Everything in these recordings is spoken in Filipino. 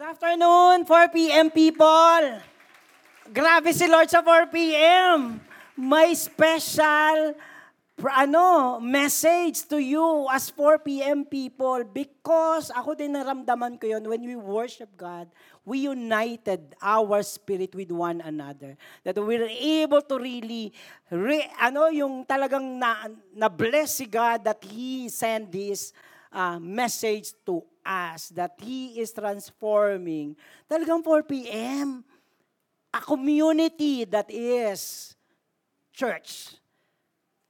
Good afternoon, 4 p.m. people. Grabe si Lord sa 4 p.m. May special ano, message to you as 4 p.m. people because ako din naramdaman ko yun when we worship God, we united our spirit with one another. That we're able to really, re, ano, yung talagang na, na-bless si God that He sent this uh, message to us, that He is transforming. Talagang 4 p.m., a community that is church.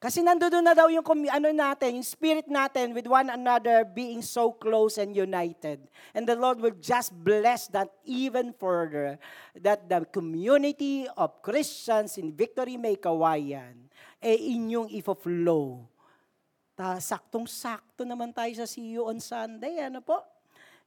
Kasi nandoon na daw yung ano natin, yung spirit natin with one another being so close and united. And the Lord will just bless that even further, that the community of Christians in Victory May Kawayan, eh inyong ifo-flow. Ta, saktong-sakto naman tayo sa See You on Sunday, ano po?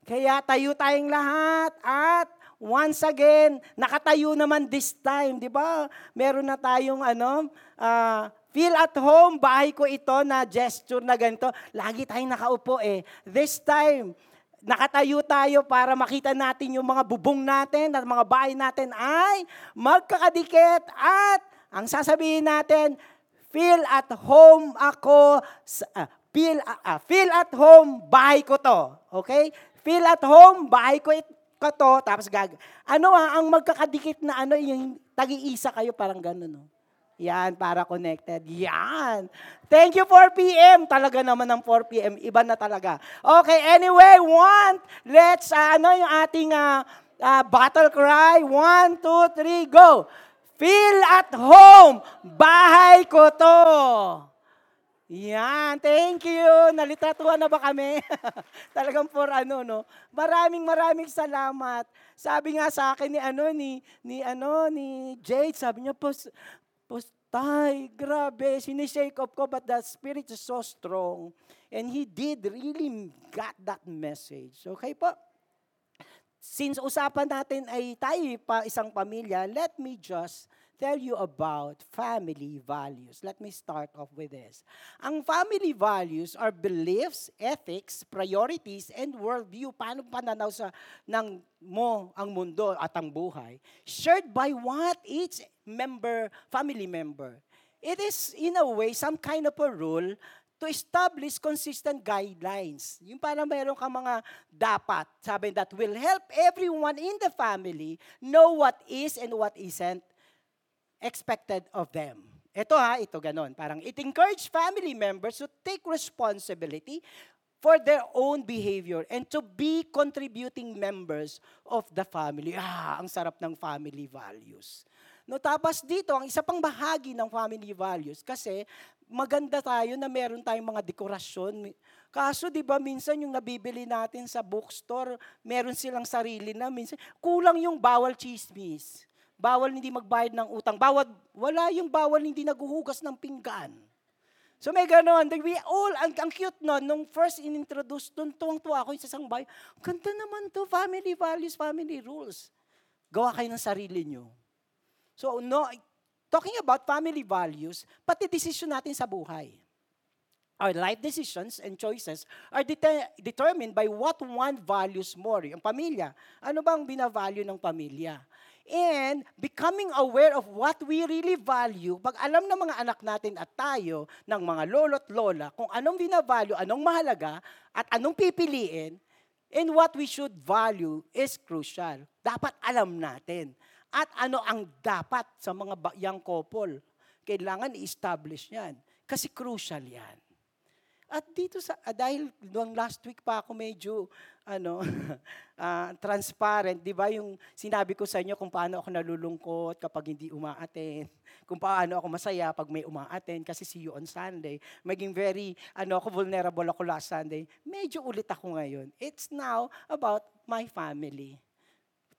Kaya tayo tayong lahat at once again, nakatayo naman this time, di ba? Meron na tayong ano, ah, feel at home, bahay ko ito na gesture na ganito. Lagi tayong nakaupo eh. This time, nakatayo tayo para makita natin yung mga bubong natin at mga bahay natin ay magkakadikit at ang sasabihin natin, feel at home ako, ah, feel, ah, ah, feel at home, bahay ko to. Okay? Feel at home, bahay ko it, ko to, tapos gag... Ano ah, ang magkakadikit na ano, yung tagi-isa kayo, parang gano'n, no? Yan, para connected. Yan. Thank you 4 p.m. Talaga naman ng 4 p.m. Iba na talaga. Okay, anyway, one, let's, ah, ano yung ating ah, ah, battle cry? One, two, three, go. Feel at home. Bahay ko to. Yan, thank you. Nalitatuwa na ba kami? Talagang for ano, no? Maraming maraming salamat. Sabi nga sa akin ni ano ni ni ano ni Jade, sabi niya, "Pos Postay, grabe, sinishake up ko, but the spirit is so strong. And he did really got that message. Okay po? Since usapan natin ay tayo pa isang pamilya, let me just tell you about family values. Let me start off with this. Ang family values are beliefs, ethics, priorities, and worldview. Paano pananaw sa ng mo ang mundo at ang buhay? Shared by what each member, family member. It is in a way some kind of a rule to establish consistent guidelines. Yung parang mayroon ka mga dapat, sabi that will help everyone in the family know what is and what isn't expected of them. Ito ha, ito ganon. Parang it encourage family members to take responsibility for their own behavior and to be contributing members of the family. Ah, ang sarap ng family values. No, tapos dito, ang isa pang bahagi ng family values, kasi maganda tayo na meron tayong mga dekorasyon. Kaso, di ba, minsan yung nabibili natin sa bookstore, meron silang sarili na, minsan, kulang yung bawal chismis. Bawal hindi magbayad ng utang. Bawal, wala yung bawal hindi naguhugas ng pinggan. So may ganon. We all, ang, ang cute nun, nung first in-introduce, dun tuwang-tuwa ako sa isang bahay. Ganda naman to, family values, family rules. Gawa kayo ng sarili nyo. So, no, talking about family values, pati decision natin sa buhay. Our life decisions and choices are det- determined by what one values more. Yung pamilya. Ano bang binavalue ng pamilya? And becoming aware of what we really value, pag alam ng mga anak natin at tayo, ng mga lolo't lola, kung anong binavalue, anong mahalaga, at anong pipiliin, and what we should value is crucial. Dapat alam natin. At ano ang dapat sa mga young couple. Kailangan i-establish yan. Kasi crucial yan. At dito sa, ah, dahil noong last week pa ako medyo, ano, ah, transparent, di ba yung sinabi ko sa inyo kung paano ako nalulungkot kapag hindi umaaten, kung paano ako masaya pag may umaaten, kasi see you on Sunday. Maging very, ano ako, vulnerable ako last Sunday. Medyo ulit ako ngayon. It's now about my family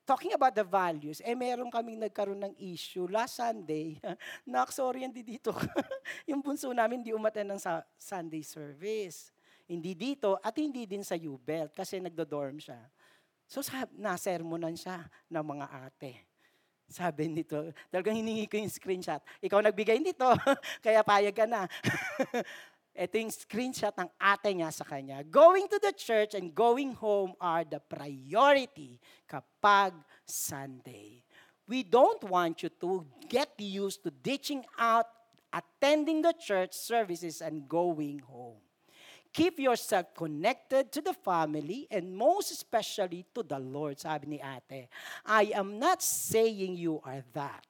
talking about the values, eh meron kaming nagkaroon ng issue last Sunday. Nak, sorry, hindi dito. yung bunso namin hindi umaten ng sa Sunday service. Hindi dito at hindi din sa U-Belt kasi nagdo-dorm siya. So nasermonan siya ng mga ate. Sabi nito, talagang hiningi ko yung screenshot. Ikaw nagbigay nito, kaya payag ka na. Ito yung screenshot ng ate niya sa kanya. Going to the church and going home are the priority kapag Sunday. We don't want you to get used to ditching out, attending the church services, and going home. Keep yourself connected to the family and most especially to the Lord, sabi ni ate. I am not saying you are that.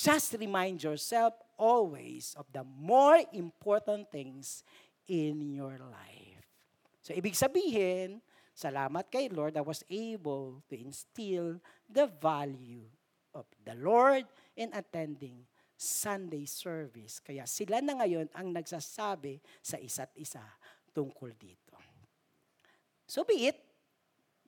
Just remind yourself always of the more important things in your life. So, ibig sabihin, salamat kay Lord, I was able to instill the value of the Lord in attending Sunday service. Kaya sila na ngayon ang nagsasabi sa isa't isa tungkol dito. So be it,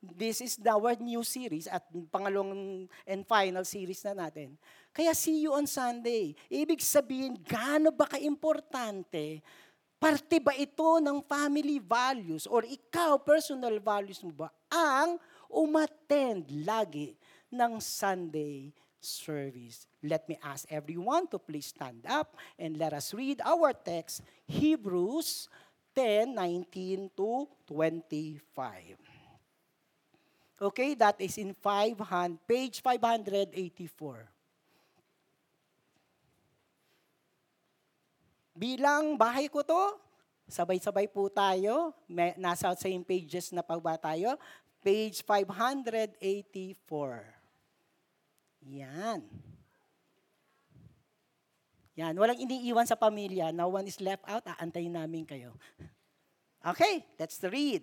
this is our new series at pangalawang and final series na natin. Kaya see you on Sunday. Ibig sabihin, gaano ba kaimportante Parte ba ito ng family values or ikaw, personal values mo ba ang umattend lagi ng Sunday service? Let me ask everyone to please stand up and let us read our text, Hebrews 10, 19 to 25. Okay, that is in 500, page 584. Bilang bahay ko to, sabay-sabay po tayo. May, nasa same pages na pa ba tayo? Page 584. Yan. Yan, walang iniiwan sa pamilya. No one is left out. Aantayin namin kayo. Okay, let's read.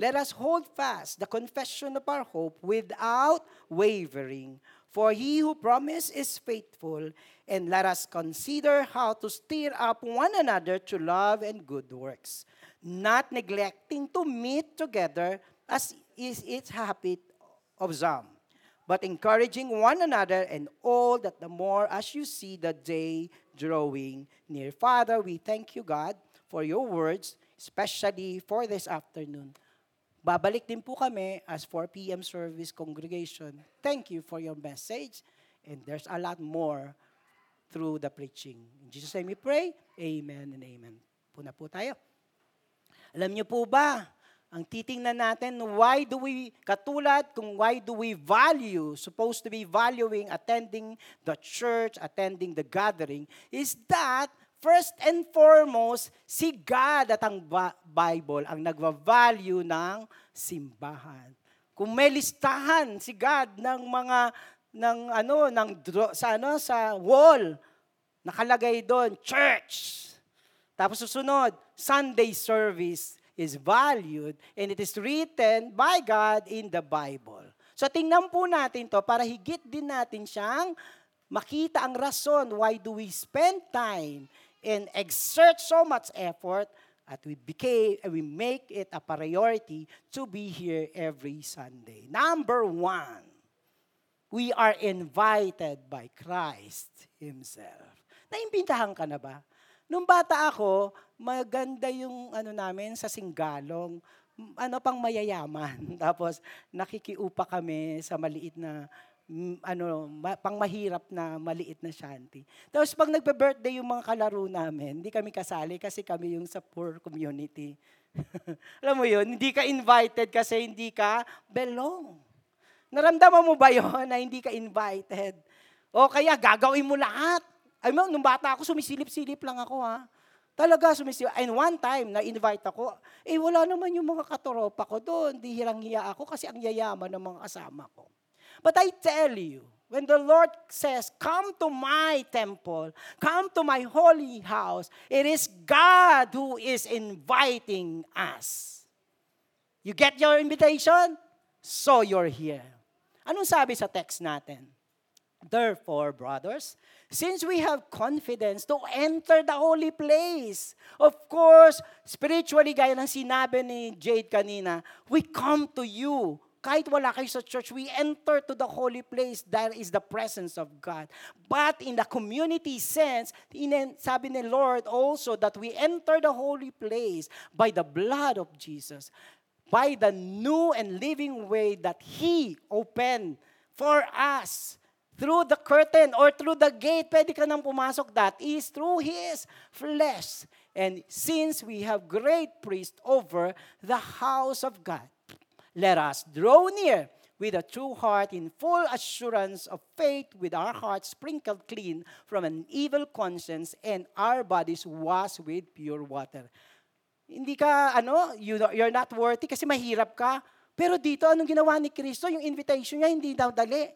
Let us hold fast the confession of our hope without wavering. For he who promised is faithful, and let us consider how to stir up one another to love and good works, not neglecting to meet together as is its habit of some, but encouraging one another, and all that the more as you see the day drawing near. Father, we thank you, God, for your words, especially for this afternoon. Babalik din po kami as 4 p.m. service congregation. Thank you for your message. And there's a lot more through the preaching. In Jesus' name we pray. Amen and amen. Puna po tayo. Alam niyo po ba, ang titingnan natin, why do we, katulad kung why do we value, supposed to be valuing attending the church, attending the gathering, is that first and foremost, si God at ang Bible ang nagva-value ng simbahan. Kung may listahan si God ng mga ng ano ng sa ano sa wall nakalagay doon church. Tapos susunod, Sunday service is valued and it is written by God in the Bible. So tingnan po natin to para higit din natin siyang makita ang rason why do we spend time and exert so much effort at we became we make it a priority to be here every Sunday. Number one, we are invited by Christ Himself. Naimbitahan ka na ba? Nung bata ako, maganda yung ano namin sa Singgalong, ano pang mayayaman. Tapos nakikiupa kami sa maliit na ano, ma, pang mahirap na maliit na shanty. Tapos pag nagbe-birthday yung mga kalaro namin, hindi kami kasali kasi kami yung sa poor community. Alam mo yun, hindi ka invited kasi hindi ka belong. Naramdaman mo ba yon na hindi ka invited? O kaya gagawin mo lahat. Ay mo, nung bata ako, sumisilip-silip lang ako ha. Talaga sumisilip. And one time, na-invite ako, eh wala naman yung mga katoropa ko doon. Di hirang-hiya ako kasi ang yayaman ng mga kasama ko. But I tell you, when the Lord says, Come to my temple, come to my holy house, it is God who is inviting us. You get your invitation? So you're here. Anong sabi sa text natin? Therefore, brothers, since we have confidence to enter the holy place, of course, spiritually, gaya ng sinabi ni Jade kanina, we come to you. Kahit wala kayo sa church, we enter to the holy place. That is the presence of God. But in the community sense, sabi ni Lord also that we enter the holy place by the blood of Jesus, by the new and living way that He opened for us through the curtain or through the gate, pwede ka nang pumasok. That is through His flesh. And since we have great priest over the house of God, let us draw near with a true heart in full assurance of faith with our hearts sprinkled clean from an evil conscience and our bodies washed with pure water. Hindi ka, ano, you, you're not worthy kasi mahirap ka. Pero dito, anong ginawa ni Kristo? Yung invitation niya, hindi daw dali.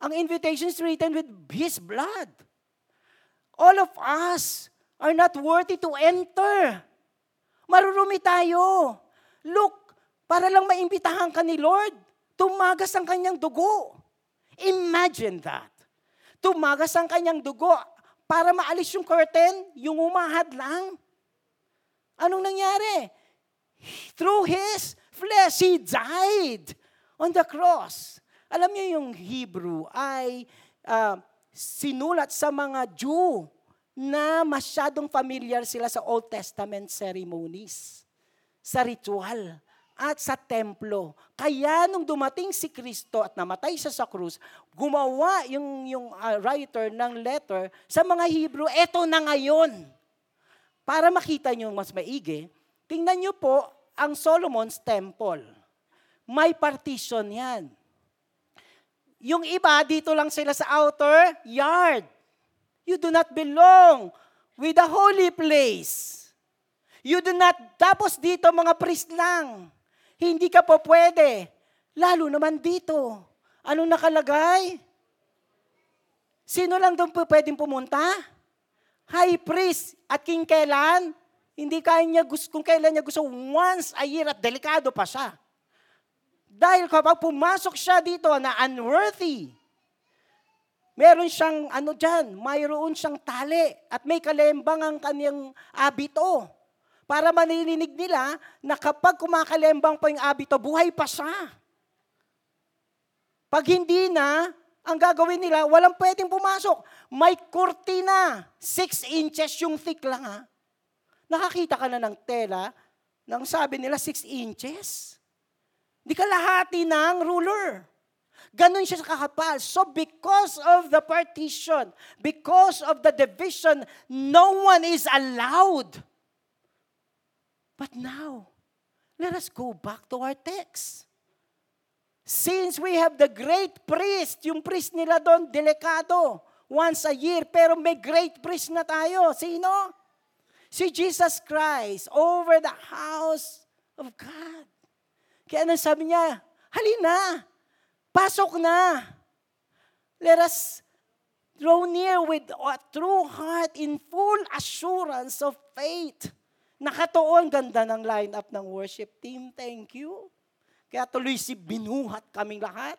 Ang invitation is written with His blood. All of us are not worthy to enter. Marurumi tayo. Look, para lang maimbitahan ka ni Lord, tumagas ang kanyang dugo. Imagine that. Tumagas ang kanyang dugo para maalis yung curtain, yung umahad lang. Anong nangyari? Through His flesh, He died on the cross. Alam niyo yung Hebrew ay uh, sinulat sa mga Jew na masyadong familiar sila sa Old Testament ceremonies, sa ritual, at sa templo. Kaya nung dumating si Kristo at namatay siya sa krus, gumawa yung, yung uh, writer ng letter sa mga Hebrew, eto na ngayon. Para makita nyo mas maigi, tingnan nyo po ang Solomon's Temple. May partition yan. Yung iba, dito lang sila sa outer yard. You do not belong with the holy place. You do not, tapos dito mga priest lang. Hindi ka po pwede. Lalo naman dito. Anong nakalagay? Sino lang doon po pwedeng pumunta? High priest at king kailan? Hindi kaya niya gusto, kung kailan niya gusto, once a year at delikado pa siya. Dahil kapag pumasok siya dito na unworthy, meron siyang ano dyan, mayroon siyang tali at may kalembang ang kanyang abito. Para manilinig nila na kapag kumakalembang pa yung abito, buhay pa siya. Pag hindi na, ang gagawin nila, walang pwedeng pumasok. May kurtina, 6 inches yung thick lang ha. Nakakita ka na ng tela, nang sabi nila 6 inches. Di kalahati ng ruler. Ganon siya kakapal. So because of the partition, because of the division, no one is allowed. But now, let us go back to our text. Since we have the great priest, yung priest nila doon, delikado, once a year, pero may great priest na tayo. Sino? Si Jesus Christ over the house of God. Kaya ano sabi niya? Halina, pasok na. Let us draw near with a true heart in full assurance of faith. Nakatuon, ganda ng lineup ng worship team. Thank you. Kaya tuloy si binuhat kaming lahat.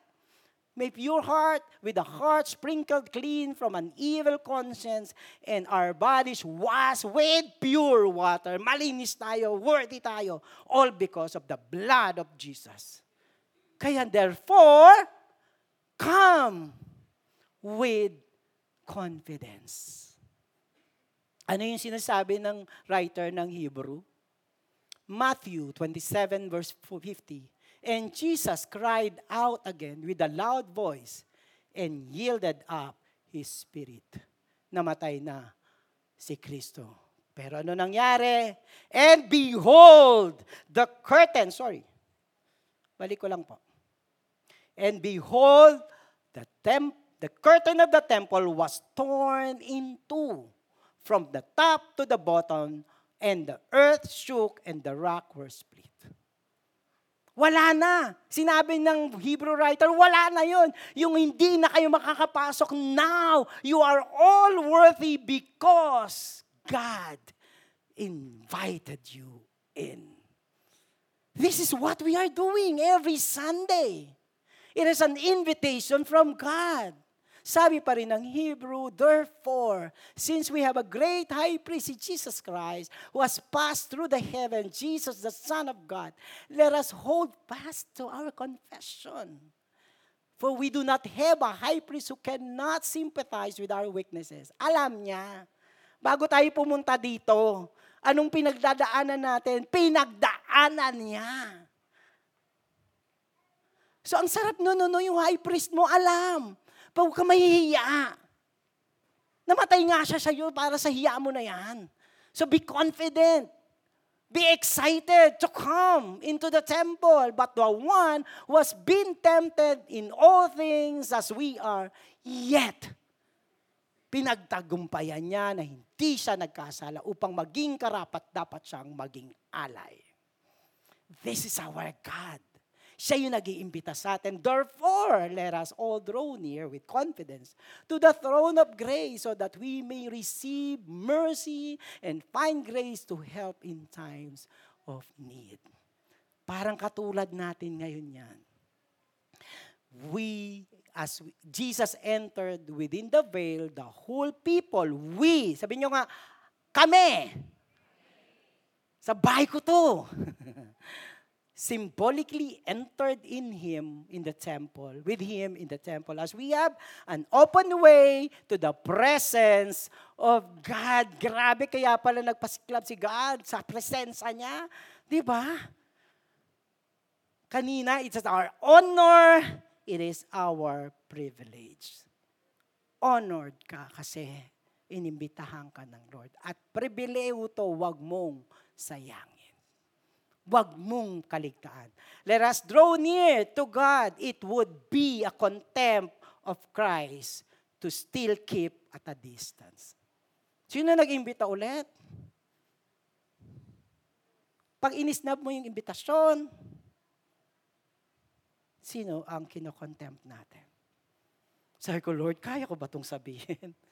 May pure heart with a heart sprinkled clean from an evil conscience and our bodies washed with pure water. Malinis tayo, worthy tayo, all because of the blood of Jesus. Kaya therefore, come with confidence. Ano yung sinasabi ng writer ng Hebrew? Matthew 27 verse 50. And Jesus cried out again with a loud voice and yielded up his spirit. Namatay na si Kristo. Pero ano nangyari? And behold, the curtain, sorry, balik ko lang po. And behold, the, temp, the curtain of the temple was torn in two from the top to the bottom, and the earth shook and the rock were split. Wala na. Sinabi ng Hebrew writer, wala na yon. Yung hindi na kayo makakapasok now, you are all worthy because God invited you in. This is what we are doing every Sunday. It is an invitation from God. Sabi pa rin ng Hebrew, Therefore, since we have a great high priest, Jesus Christ, who has passed through the heaven, Jesus, the Son of God, let us hold fast to our confession. For we do not have a high priest who cannot sympathize with our weaknesses. Alam niya, bago tayo pumunta dito, anong pinagdadaanan natin? Pinagdaanan niya. So ang sarap no, no, no, yung high priest mo, alam. Huwag ka mahihiya. Namatay nga siya sa iyo para sa hiya mo na yan. So be confident. Be excited to come into the temple. But the one who has been tempted in all things as we are, yet pinagtagumpayan niya na hindi siya nagkasala upang maging karapat dapat siyang maging alay. This is our God. Siya yung nag-iimbita sa atin. Therefore, let us all draw near with confidence to the throne of grace so that we may receive mercy and find grace to help in times of need. Parang katulad natin ngayon yan. We, as Jesus entered within the veil, the whole people, we, sabi nyo nga, kami, sa bahay ko to. symbolically entered in him in the temple, with him in the temple, as we have an open way to the presence of God. Grabe, kaya pala nagpasiklab si God sa presensya niya. Di ba? Kanina, it's our honor, it is our privilege. Honored ka kasi inimbitahan ka ng Lord. At pribileyo to, wag mong sayang. Huwag mong kaligtaan. Let us draw near to God. It would be a contempt of Christ to still keep at a distance. Sino nag-imbita ulit? Pag inisnab mo yung imbitasyon, sino ang kinokontempt natin? Sabi ko, Lord, kaya ko ba itong sabihin?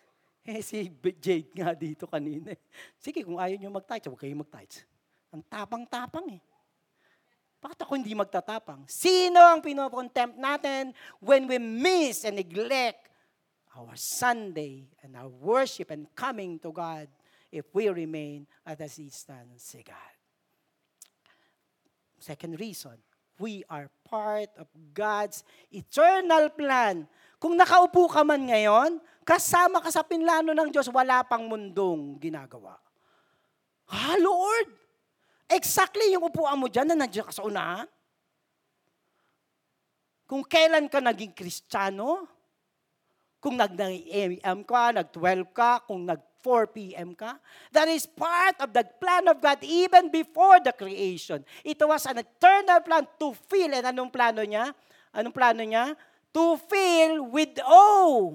Eh, si Jade nga dito kanina. Sige, kung ayaw nyo mag-tights, huwag kayong mag-tights. Ang tapang-tapang eh. Bakit ako hindi magtatapang? Sino ang pinocontempt natin when we miss and neglect our Sunday and our worship and coming to God if we remain at a distance of God? Second reason, we are part of God's eternal plan. Kung nakaupo ka man ngayon, kasama ka sa pinlano ng Diyos, wala pang mundong ginagawa. Ah, Lord, Exactly yung upuan mo dyan na nandiyan ka sa unahan. Kung kailan ka naging kristyano, kung nag-AM ka, nag-12 ka, kung nag-4 p.m. ka, that is part of the plan of God even before the creation. It was an eternal plan to fill. And anong plano niya? Anong plano niya? To fill with awe.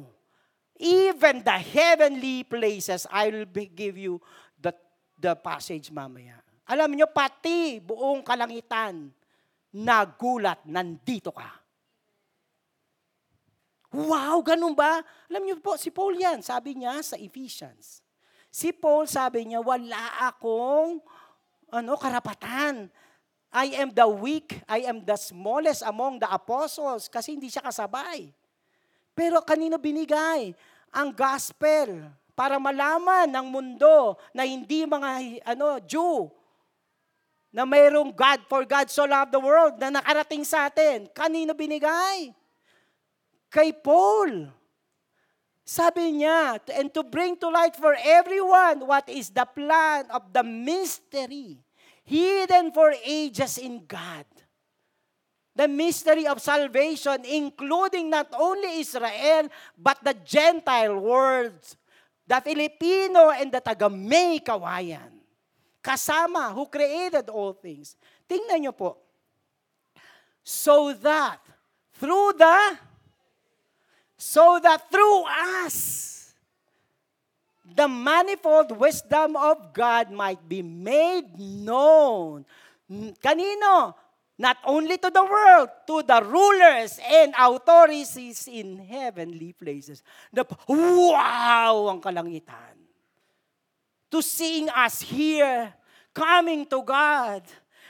Even the heavenly places, I will give you the, the passage mamaya. Alam niyo, pati buong kalangitan, nagulat, nandito ka. Wow, ganun ba? Alam niyo po, si Paul yan, sabi niya sa Ephesians. Si Paul sabi niya, wala akong ano, karapatan. I am the weak, I am the smallest among the apostles kasi hindi siya kasabay. Pero kanino binigay? Ang gospel para malaman ng mundo na hindi mga ano, Jew, na mayroong God, for God so loved the world, na nakarating sa atin. Kanino binigay? Kay Paul. Sabi niya, and to bring to light for everyone what is the plan of the mystery hidden for ages in God. The mystery of salvation, including not only Israel, but the Gentile world, the Filipino and the taga-May kawayan kasama, who created all things. Tingnan nyo po. So that, through the, so that through us, the manifold wisdom of God might be made known. Kanino? Not only to the world, to the rulers and authorities in heavenly places. The, wow! Ang kalangitan. To seeing us here coming to God.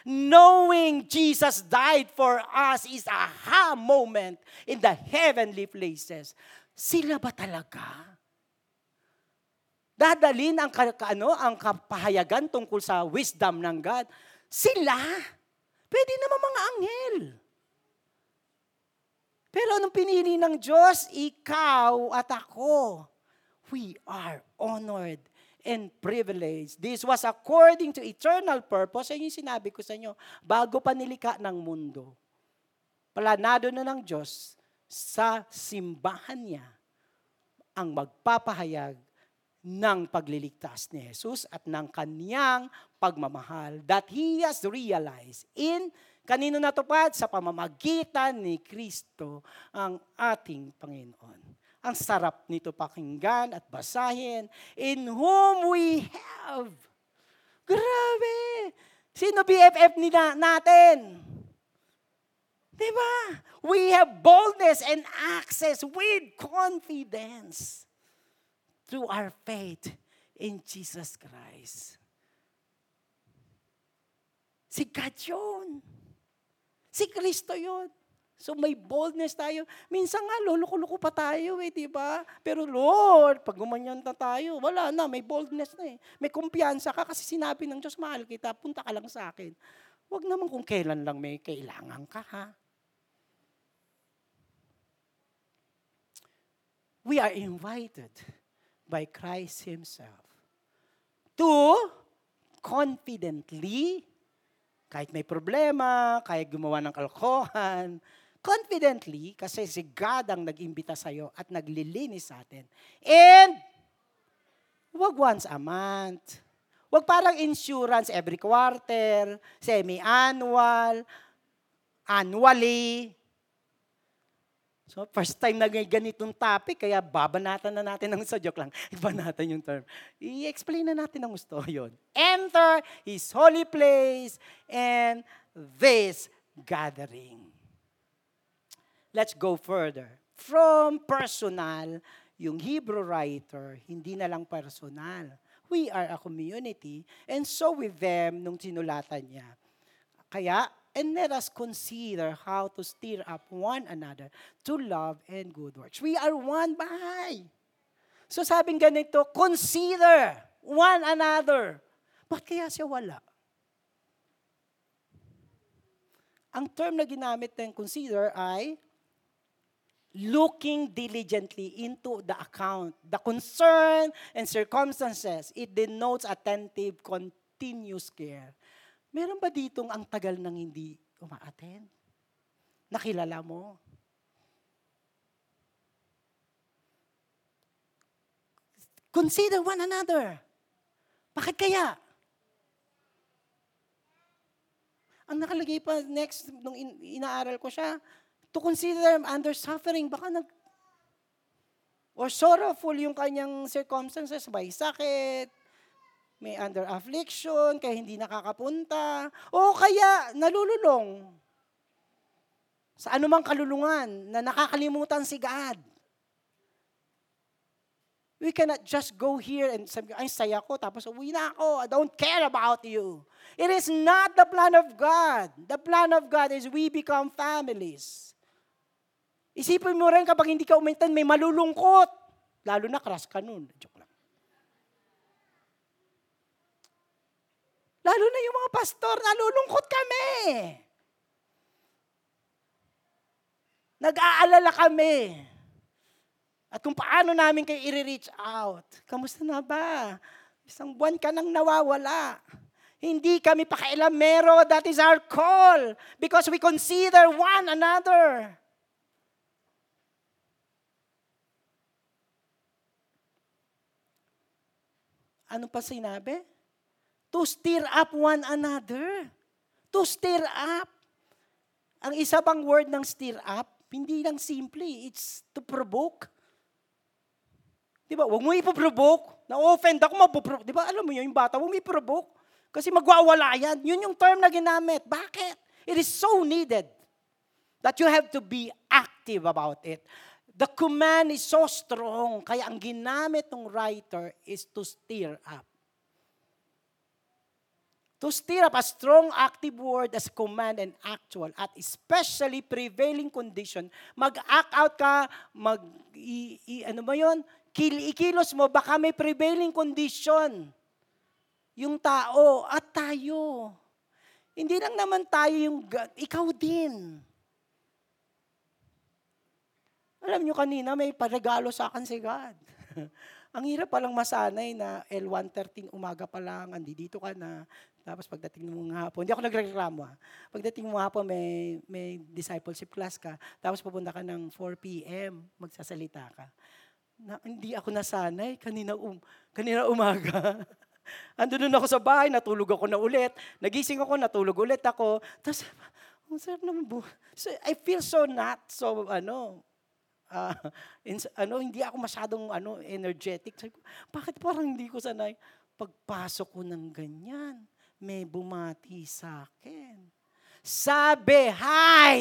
knowing Jesus died for us is a ha moment in the heavenly places. Sila ba talaga? Dadalin ang, ka, ano, ang kapahayagan tungkol sa wisdom ng God. Sila. Pwede naman mga anghel. Pero anong pinili ng Diyos? Ikaw at ako. We are honored and privilege. This was according to eternal purpose. Yan yung sinabi ko sa inyo. Bago pa nilika ng mundo, planado na ng Diyos sa simbahan niya ang magpapahayag ng pagliligtas ni Jesus at ng kaniyang pagmamahal that He has realized in kanino natupad sa pamamagitan ni Kristo ang ating Panginoon. Ang sarap nito pakinggan at basahin. In whom we have. Grabe! Sino BFF nila natin? Diba? We have boldness and access with confidence through our faith in Jesus Christ. Si God yun. Si Kristo yun. So may boldness tayo. Minsan nga, luluko-luko pa tayo eh, di ba? Pero Lord, pag gumanyan na tayo, wala na, may boldness na eh. May kumpiyansa ka kasi sinabi ng Diyos, mahal kita, punta ka lang sa akin. Huwag naman kung kailan lang may kailangan ka, ha? We are invited by Christ Himself to confidently, kahit may problema, kahit gumawa ng kalkohan, confidently kasi si God ang nag-imbita sa iyo at naglilinis sa atin. And wag once a month. Wag parang insurance every quarter, semi-annual, annually. So, first time na ganitong topic, kaya babanatan na natin ng sa joke lang. Ibanatan yung term. I-explain na natin ang gusto yon. Enter His holy place and this gathering. Let's go further. From personal, yung Hebrew writer, hindi na lang personal. We are a community, and so with them, nung sinulatan niya. Kaya, and let us consider how to stir up one another to love and good works. We are one bahay. So sabing ganito, consider one another. Ba't kaya siya wala? Ang term na ginamit ng consider ay looking diligently into the account, the concern and circumstances. It denotes attentive, continuous care. Meron ba ditong ang tagal nang hindi umaaten? Nakilala mo? Consider one another. Bakit kaya? Ang nakalagay pa next, nung in, inaaral ko siya, to consider them under suffering. Baka nag, or sorrowful yung kanyang circumstances, may sakit, may under affliction, kaya hindi nakakapunta, o kaya nalululong sa anumang kalulungan na nakakalimutan si God. We cannot just go here and sabi, ay saya ko, tapos uwi na ako, I don't care about you. It is not the plan of God. The plan of God is we become families. Isipin mo rin kapag hindi ka umintan, may malulungkot. Lalo na crush ka nun. Joke lang. Lalo na yung mga pastor, nalulungkot kami. Nag-aalala kami. At kung paano namin kayo i-reach out. Kamusta na ba? Isang buwan ka nang nawawala. Hindi kami pakailamero. That is our call. Because we consider one another. Ano pa sinabi? To stir up one another. To stir up. Ang isa pang word ng stir up, hindi lang simple, it's to provoke. Di ba? Huwag mo ipoprovoke. Na-offend ako, mapoprovoke. Di ba? Alam mo yun, yung bata, huwag mo iprovoke. Kasi magwawala yan. Yun yung term na ginamit. Bakit? It is so needed that you have to be active about it. The command is so strong, kaya ang ginamit ng writer is to stir up. To stir up a strong active word as command and actual at especially prevailing condition. Mag-act out ka, mag, i, i, ano ba yun? Kil, ikilos mo, baka may prevailing condition. Yung tao at tayo. Hindi lang naman tayo yung, ikaw din. Alam nyo kanina, may paregalo sa akin si God. Ang hirap palang masanay na L113 umaga pa lang, andi dito ka na. Tapos pagdating mo ng hapon, hindi ako nagreklamo ha. Pagdating mo hapon, may, may discipleship class ka. Tapos pupunta ka ng 4 p.m., magsasalita ka. Na, hindi ako nasanay kanina, um, kanina umaga. Andun ako sa bahay, natulog ako na ulit. Nagising ako, natulog ulit ako. Tapos, ang sarap naman bu. So, I feel so not so, ano, uh, in, ano, hindi ako masyadong ano, energetic. Sabi ko, bakit parang hindi ko sanay? Pagpasok ko ng ganyan, may bumati sa akin. Sabi, hi!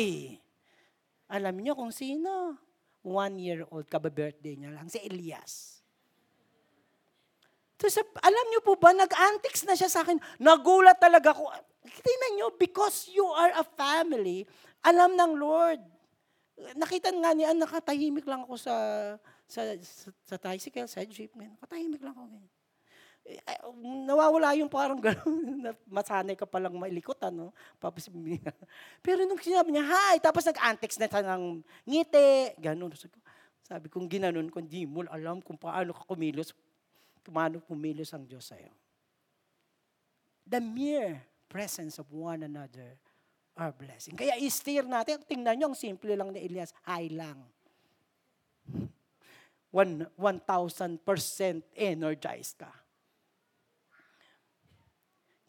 Alam niyo kung sino? One year old, kaba-birthday niya lang, si Elias. So, alam niyo po ba, nag-antics na siya sa akin. Nagulat talaga ako. Tingnan niyo, because you are a family, alam ng Lord. Nakita nga niya, nakatahimik lang ako sa sa, sa, sa tricycle, sa jeep. Nakatahimik lang ako. Eh, nawawala yung parang gano'n, masanay ka palang mailikot, ano? Tapos, pero nung sinabi niya, hi, tapos nag-antics na siya ng ngiti, gano'n. Sabi kong ginanon ko, di mo alam kung paano ka kumilos Kumano pumilos ang Diyos sa'yo. The mere presence of one another are blessing. Kaya i-steer natin. Tingnan nyo, ang simple lang ni Elias. High lang. 1,000% energized ka.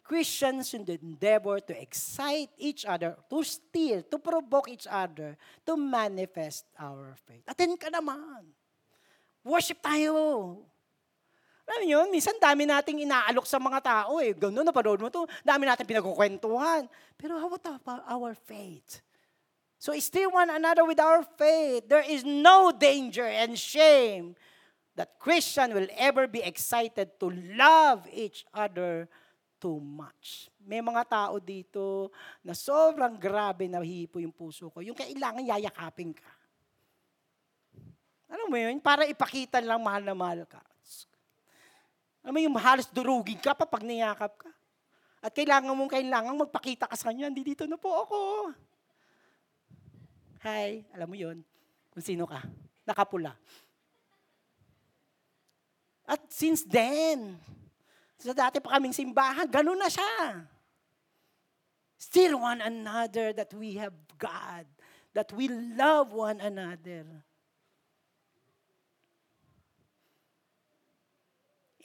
Christians should endeavor to excite each other, to steer, to provoke each other, to manifest our faith. Atin ka naman. Worship tayo. Alam niyo, minsan dami nating inaalok sa mga tao eh. Ganun, napanood mo to. Dami natin pinagkukwentuhan. Pero how about our faith? So still one another with our faith. There is no danger and shame that Christian will ever be excited to love each other too much. May mga tao dito na sobrang grabe na hipo yung puso ko. Yung kailangan yayakapin ka. Alam mo yun? Para ipakita lang mahal na mahal ka. Alam mo yung halos durugin ka pa pag niyakap ka. At kailangan mong kailangan magpakita ka sa kanya, hindi dito na po ako. Hi, alam mo yon kung sino ka. Nakapula. At since then, sa dati pa kaming simbahan, ganun na siya. Still one another that we have God, that we love one another.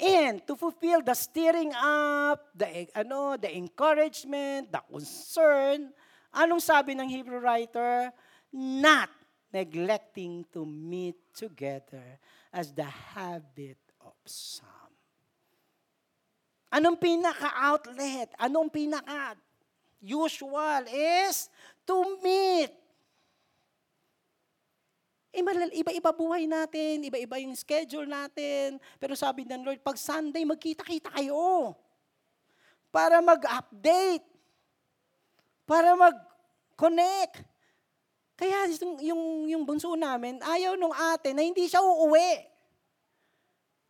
And to fulfill the stirring up, the, ano, the encouragement, the concern, anong sabi ng Hebrew writer? Not neglecting to meet together as the habit of some. Anong pinaka-outlet? Anong pinaka-usual is to meet eh, iba-iba buhay natin, iba-iba yung schedule natin. Pero sabi ng Lord, pag Sunday, magkita-kita kayo. Para mag-update. Para mag-connect. Kaya yung, yung, yung bunso namin, ayaw nung ate na hindi siya uuwi.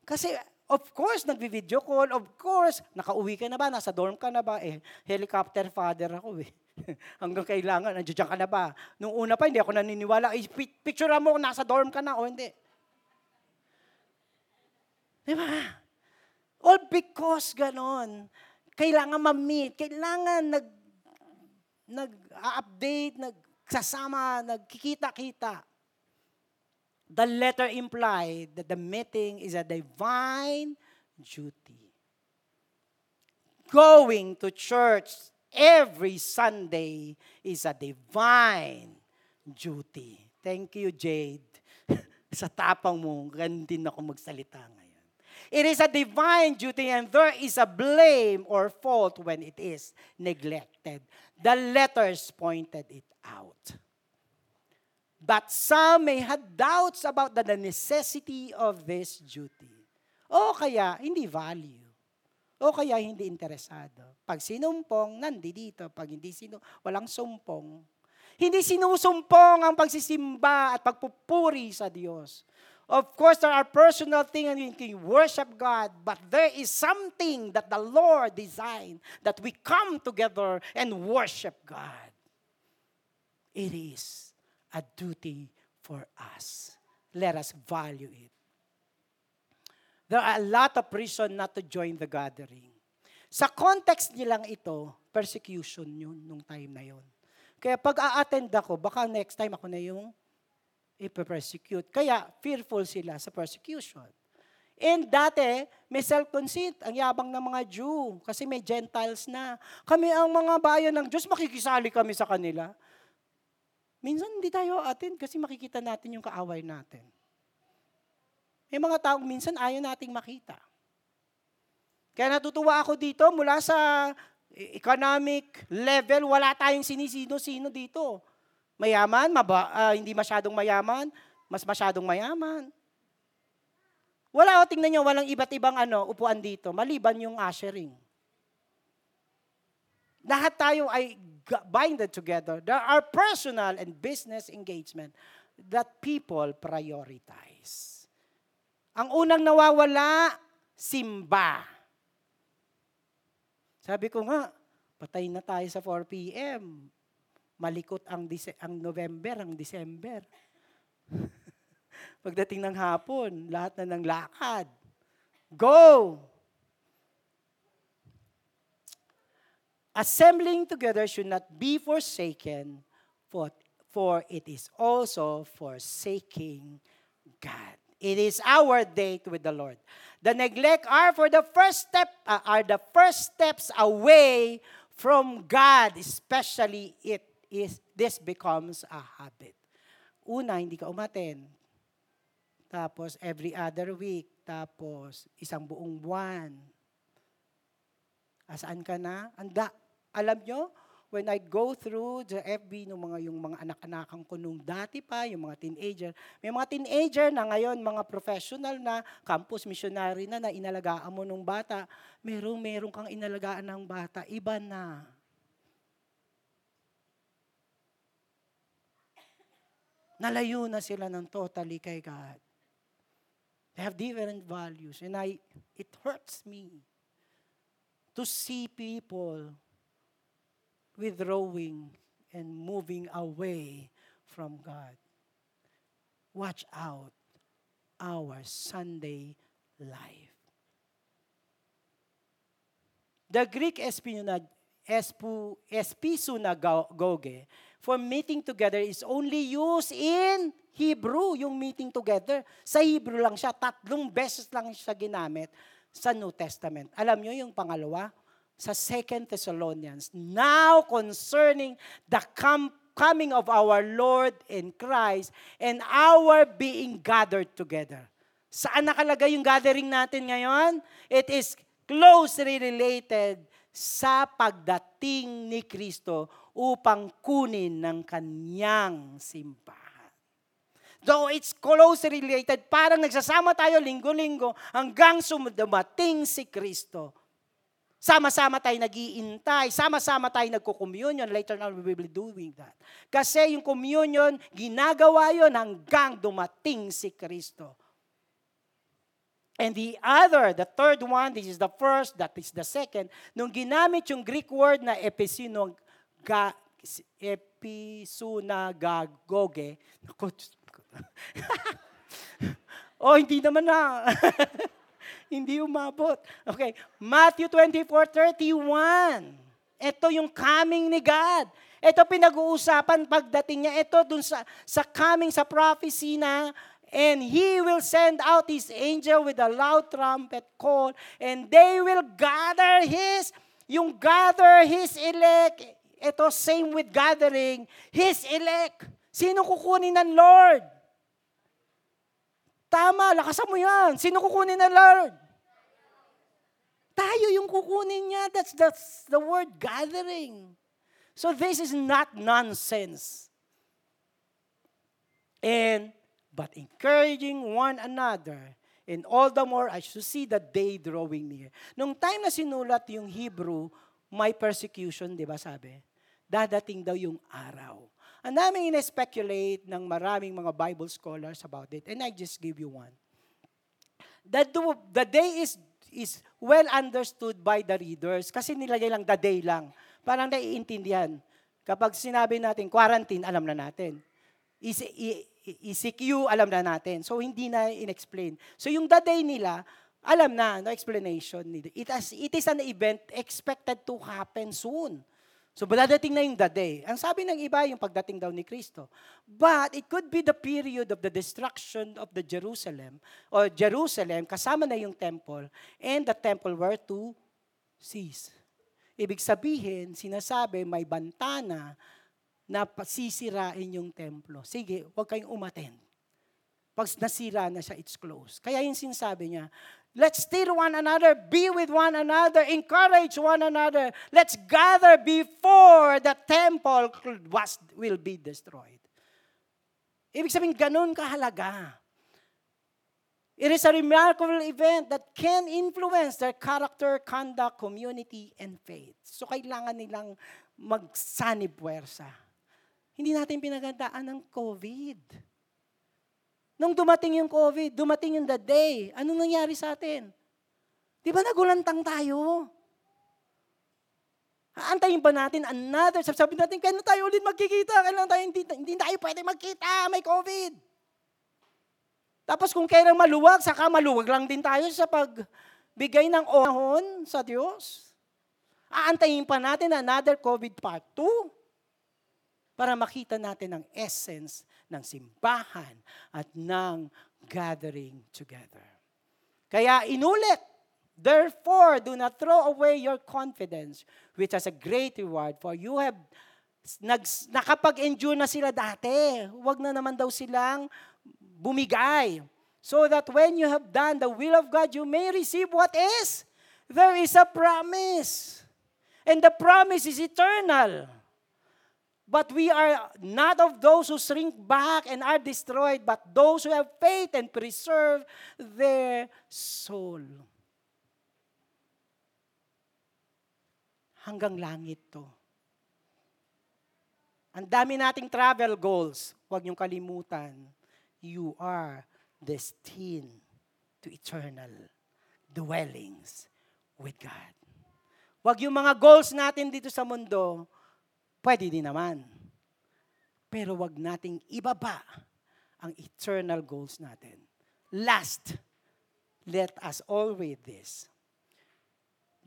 Kasi, of course, nagvi-video call. Of course, nakauwi ka na ba? Nasa dorm ka na ba? Eh, helicopter father ako eh. Hanggang kailangan, nandiyan ka na ba? Nung una pa, hindi ako naniniwala. Eh, picture mo kung nasa dorm ka na o hindi. Di ba? All because ganon. Kailangan ma-meet. Kailangan nag, nag-update, nagsasama, nagkikita-kita. The letter implied that the meeting is a divine duty. Going to church every Sunday is a divine duty. Thank you, Jade. Sa tapang mo, ganun din ako magsalita ngayon. It is a divine duty and there is a blame or fault when it is neglected. The letters pointed it out. But some may have doubts about the necessity of this duty. O kaya, hindi value. O kaya hindi interesado. Pag sinumpong, nandi dito. Pag hindi sinu walang sumpong. Hindi sinusumpong ang pagsisimba at pagpupuri sa Diyos. Of course, there are personal things and we can worship God, but there is something that the Lord designed that we come together and worship God. It is a duty for us. Let us value it. There are a lot of reason not to join the gathering. Sa context nilang ito, persecution yun nung time na yun. Kaya pag a-attend ako, baka next time ako na yung ipe-persecute. Kaya fearful sila sa persecution. And dati, may self-conceit, ang yabang ng mga Jew, kasi may Gentiles na. Kami ang mga bayan ng Diyos, makikisali kami sa kanila. Minsan hindi tayo atin kasi makikita natin yung kaaway natin. May mga taong minsan ayaw nating makita. Kaya natutuwa ako dito mula sa economic level, wala tayong sinisino-sino dito. Mayaman, maba, uh, hindi masyadong mayaman, mas masyadong mayaman. Wala o, tingnan nyo, walang iba't ibang ano, upuan dito, maliban yung ushering. Lahat tayo ay binded together. There are personal and business engagement that people prioritize. Ang unang nawawala, simba. Sabi ko nga, patay na tayo sa 4 p.m. Malikot ang, Dise- ang November, ang December. Pagdating ng hapon, lahat na ng lakad. Go! Assembling together should not be forsaken, for, for it is also forsaking God. It is our date with the Lord. The neglect are for the first step uh, are the first steps away from God, especially it is this becomes a habit. Una, hindi ka umaten. Tapos every other week, tapos isang buong buwan. Asaan ka na? Anda, alam nyo, when I go through the FB ng mga yung mga anak-anakan ko nung dati pa, yung mga teenager, may mga teenager na ngayon, mga professional na, campus missionary na, na inalagaan mo nung bata, merong merong kang inalagaan ng bata, iba na. Nalayo na sila ng totally kay God. They have different values. And I, it hurts me to see people withdrawing and moving away from God. Watch out our Sunday life. The Greek espisunagoge for meeting together is only used in Hebrew, yung meeting together. Sa Hebrew lang siya, tatlong beses lang siya ginamit sa New Testament. Alam nyo yung pangalawa? Sa 2 Thessalonians, now concerning the com- coming of our Lord in Christ and our being gathered together. Saan nakalagay yung gathering natin ngayon? It is closely related sa pagdating ni Kristo upang kunin ng kanyang simbahan. Though it's closely related, parang nagsasama tayo linggo-linggo hanggang sumating si Kristo Sama-sama tayo nag-iintay. Sama-sama tayo nagko-communion. Later on, we will be doing that. Kasi yung communion, ginagawa yon hanggang dumating si Kristo. And the other, the third one, this is the first, that is the second. Nung ginamit yung Greek word na episino, ga, episunagagoge, oh, hindi naman na. Hindi umabot. Okay, Matthew 24, 31. Ito yung coming ni God. Ito pinag-uusapan pagdating niya. Ito dun sa, sa coming, sa prophecy na And He will send out His angel with a loud trumpet call, and they will gather His, yung gather His elect. Ito same with gathering, His elect. Sino kukunin ng Lord? Tama, lakasan mo yan. Sino kukunin ng Lord? Tayo yung kukunin niya. That's, that's the word gathering. So this is not nonsense. And, but encouraging one another, And all the more as you see the day drawing near. Nung time na sinulat yung Hebrew, may persecution, di ba sabi? Dadating daw yung araw. Ang daming in-speculate ng maraming mga Bible scholars about it. And I just give you one. The, the day is is well understood by the readers kasi nilagay lang the day lang. Parang naiintindihan. Kapag sinabi natin quarantine, alam na natin. ECQ, alam na natin. So, hindi na in-explain. So, yung the day nila, alam na, no explanation. It, has, it is an event expected to happen soon. So, dadating na yung the day. Ang sabi ng iba, yung pagdating daw ni Kristo. But it could be the period of the destruction of the Jerusalem, or Jerusalem, kasama na yung temple, and the temple were to cease. Ibig sabihin, sinasabi, may bantana na sisirain yung templo. Sige, huwag kayong umaten. Pag nasira na siya, it's closed. Kaya yung sinasabi niya, let's steer one another, be with one another, encourage one another. Let's gather before the temple was, will be destroyed. Ibig sabihin, ganun kahalaga. It is a remarkable event that can influence their character, conduct, community, and faith. So kailangan nilang magsanib puwersa. Hindi natin pinagandaan ng COVID. Nung dumating yung COVID, dumating yung the day, anong nangyari sa atin? Di ba nagulantang tayo? Aantayin pa natin another, sabi natin, kailan tayo ulit magkikita? Kailan tayo, hindi, hindi tayo pwede magkita, may COVID. Tapos kung kailan maluwag, saka maluwag lang din tayo sa pagbigay ng ohon sa Diyos. Aantayin pa natin another COVID part 2 para makita natin ang essence ng simbahan at ng gathering together. Kaya inulit, therefore, do not throw away your confidence, which has a great reward, for you have nag, nakapag-endure na sila dati. Huwag na naman daw silang bumigay. So that when you have done the will of God, you may receive what is? There is a promise. And the promise is eternal. But we are not of those who shrink back and are destroyed, but those who have faith and preserve their soul. Hanggang langit to. Ang dami nating travel goals. Huwag niyong kalimutan. You are destined to eternal dwellings with God. Huwag yung mga goals natin dito sa mundo, Pwede din naman. Pero wag nating ibaba ang eternal goals natin. Last, let us always this.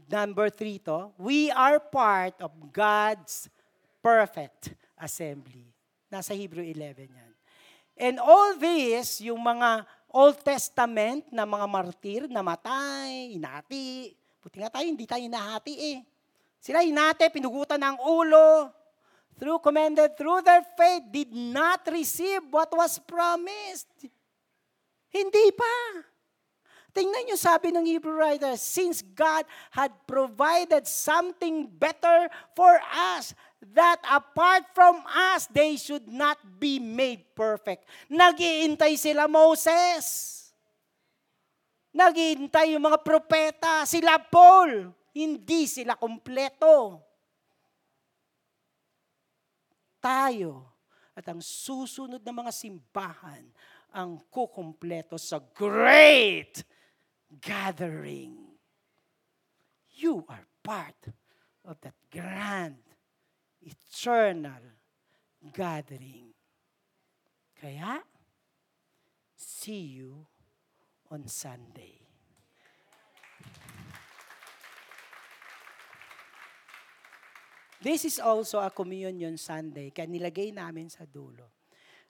Number three to, we are part of God's perfect assembly. Nasa Hebrew 11 yan. And all this, yung mga Old Testament na mga martir na matay, inati. Buti nga tayo, hindi tayo inahati eh. Sila inate, pinugutan ng ulo, through commended through their faith did not receive what was promised. Hindi pa. Tingnan niyo sabi ng Hebrew writer, since God had provided something better for us, that apart from us, they should not be made perfect. Nagiintay sila Moses. Nagiintay yung mga propeta, sila Paul. Hindi sila kumpleto tayo at ang susunod na mga simbahan ang kukumpleto sa great gathering. You are part of that grand, eternal gathering. Kaya, see you on Sunday. This is also a communion Sunday, kaya nilagay namin sa dulo.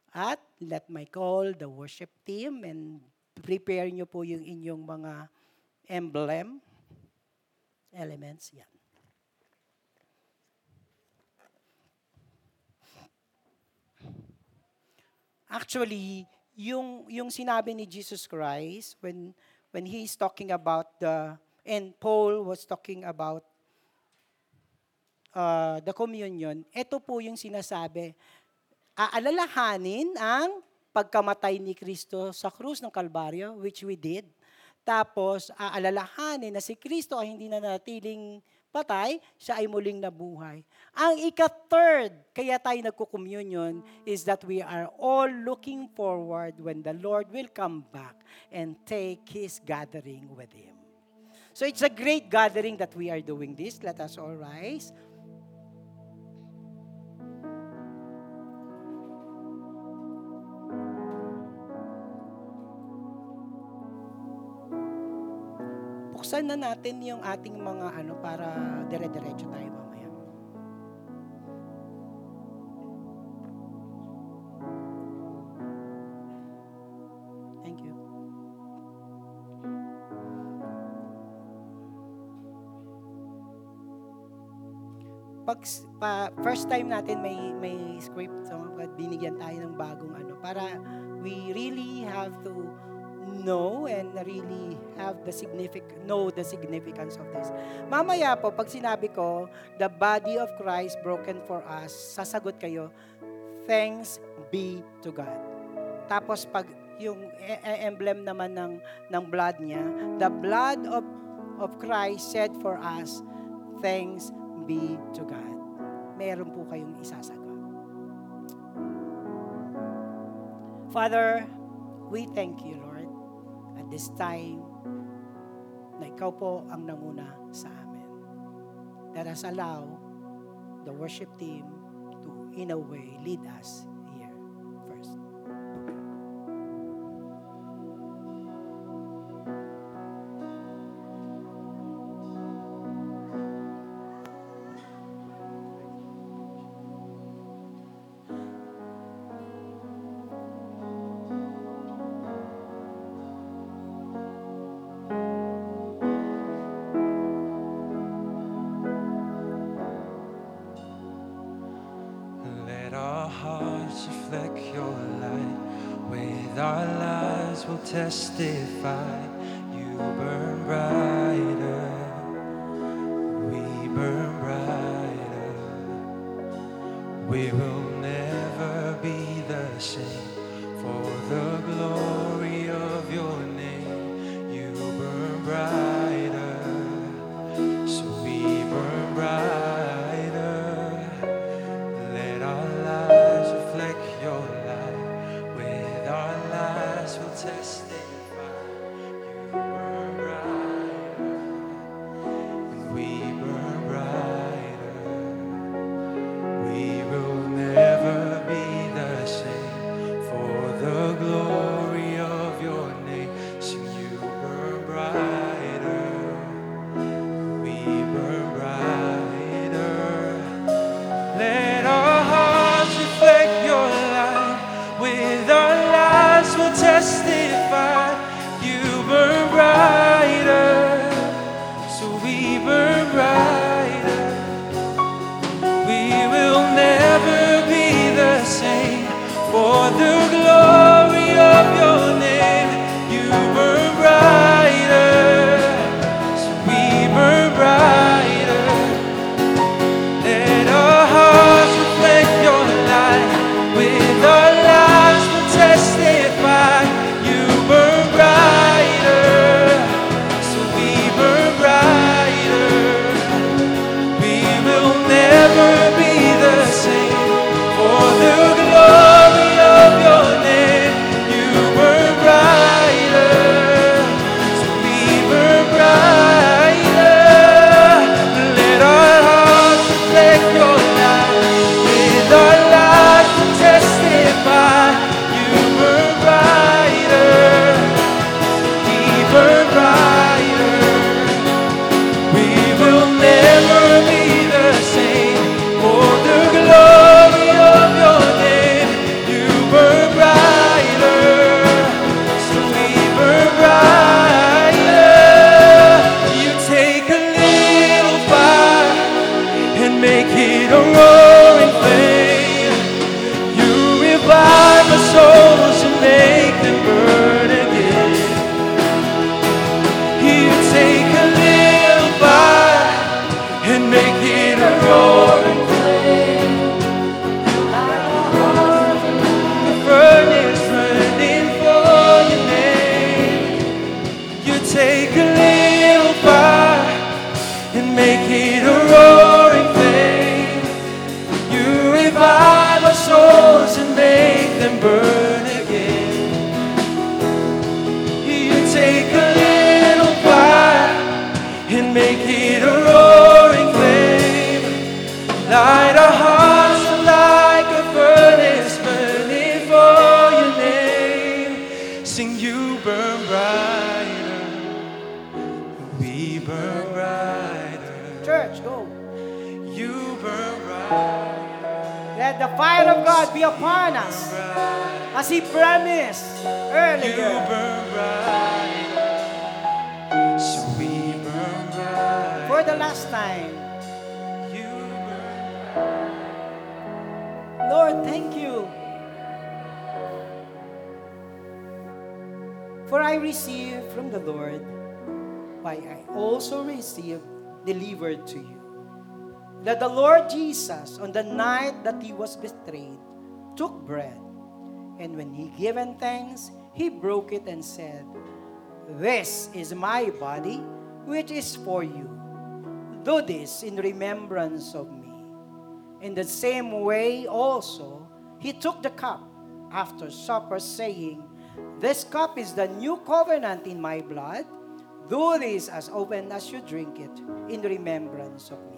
At let my call the worship team and prepare nyo po yung inyong mga emblem, elements, yan. Actually, yung yung sinabi ni Jesus Christ when when he is talking about the and Paul was talking about uh, the communion, ito po yung sinasabi, aalalahanin ang pagkamatay ni Kristo sa krus ng Kalbaryo, which we did, Tapos, aalalahanin na si Kristo ay hindi na natiling patay, siya ay muling nabuhay. Ang ika-third, kaya tayo nagko-communion, is that we are all looking forward when the Lord will come back and take His gathering with Him. So it's a great gathering that we are doing this. Let us all rise. Buksan na natin yung ating mga ano para dire-diretso tayo mamaya. Thank you. Pag pa, first time natin may may script so binigyan tayo ng bagong ano para we really have to know and really have the significant know the significance of this. Mamaya po pag sinabi ko the body of Christ broken for us, sasagot kayo thanks be to God. Tapos pag yung e- e- emblem naman ng ng blood niya, the blood of of Christ shed for us, thanks be to God. Meron po kayong isasagot. Father, we thank you, Lord this time na ikaw po ang nanguna sa amin. Let us allow the worship team to, in a way, lead us and make it a roaring flame. Fire of God be upon us as He promised You earlier. burn brighter. So we burn brighter. For the last time, You burn Lord, thank you. For I received from the Lord why I also received delivered to you. That the Lord Jesus, on the night that he was betrayed, took bread, and when he given thanks, he broke it and said, This is my body, which is for you. Do this in remembrance of me. In the same way also, he took the cup after supper, saying, This cup is the new covenant in my blood. Do this as often as you drink it in remembrance of me.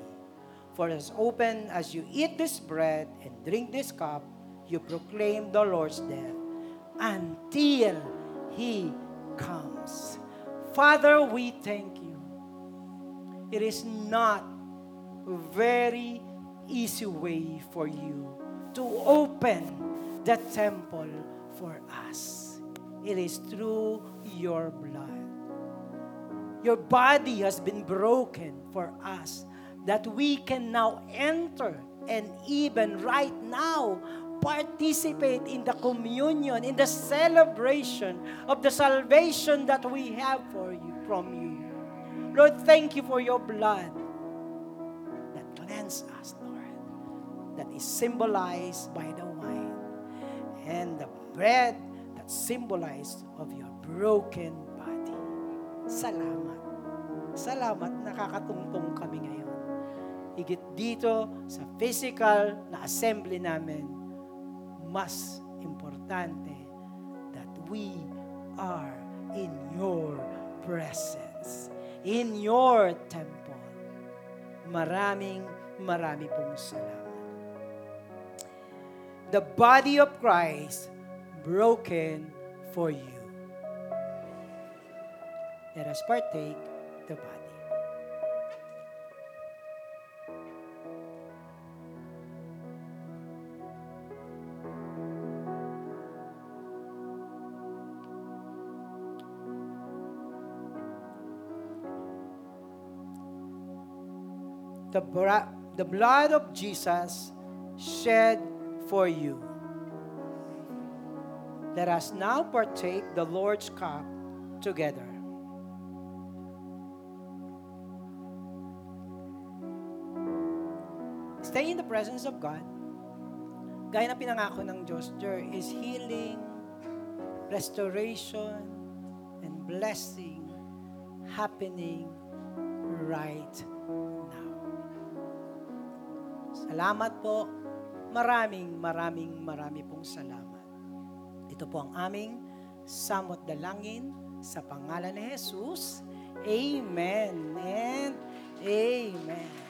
For as often as you eat this bread and drink this cup, you proclaim the Lord's death until he comes. Father, we thank you. It is not a very easy way for you to open the temple for us. It is through your blood. Your body has been broken for us that we can now enter and even right now participate in the communion, in the celebration of the salvation that we have for you from you. Lord, thank you for your blood that cleanses us, Lord, that is symbolized by the wine and the bread that symbolized of your broken body. Salamat. Salamat, nakakatungtong kami. Higit dito sa physical na assembly namin, mas importante that we are in your presence, in your temple. Maraming, marami pong salamat. The body of Christ broken for you. Let us partake the body. The, the blood of Jesus shed for you. Let us now partake the Lord's cup together. Stay in the presence of God. Gaya ng pinangako ng Diyos, there is healing, restoration, and blessing happening right now. Salamat po. Maraming, maraming, marami pong salamat. Ito po ang aming samot dalangin sa pangalan ni Jesus. Amen and Amen.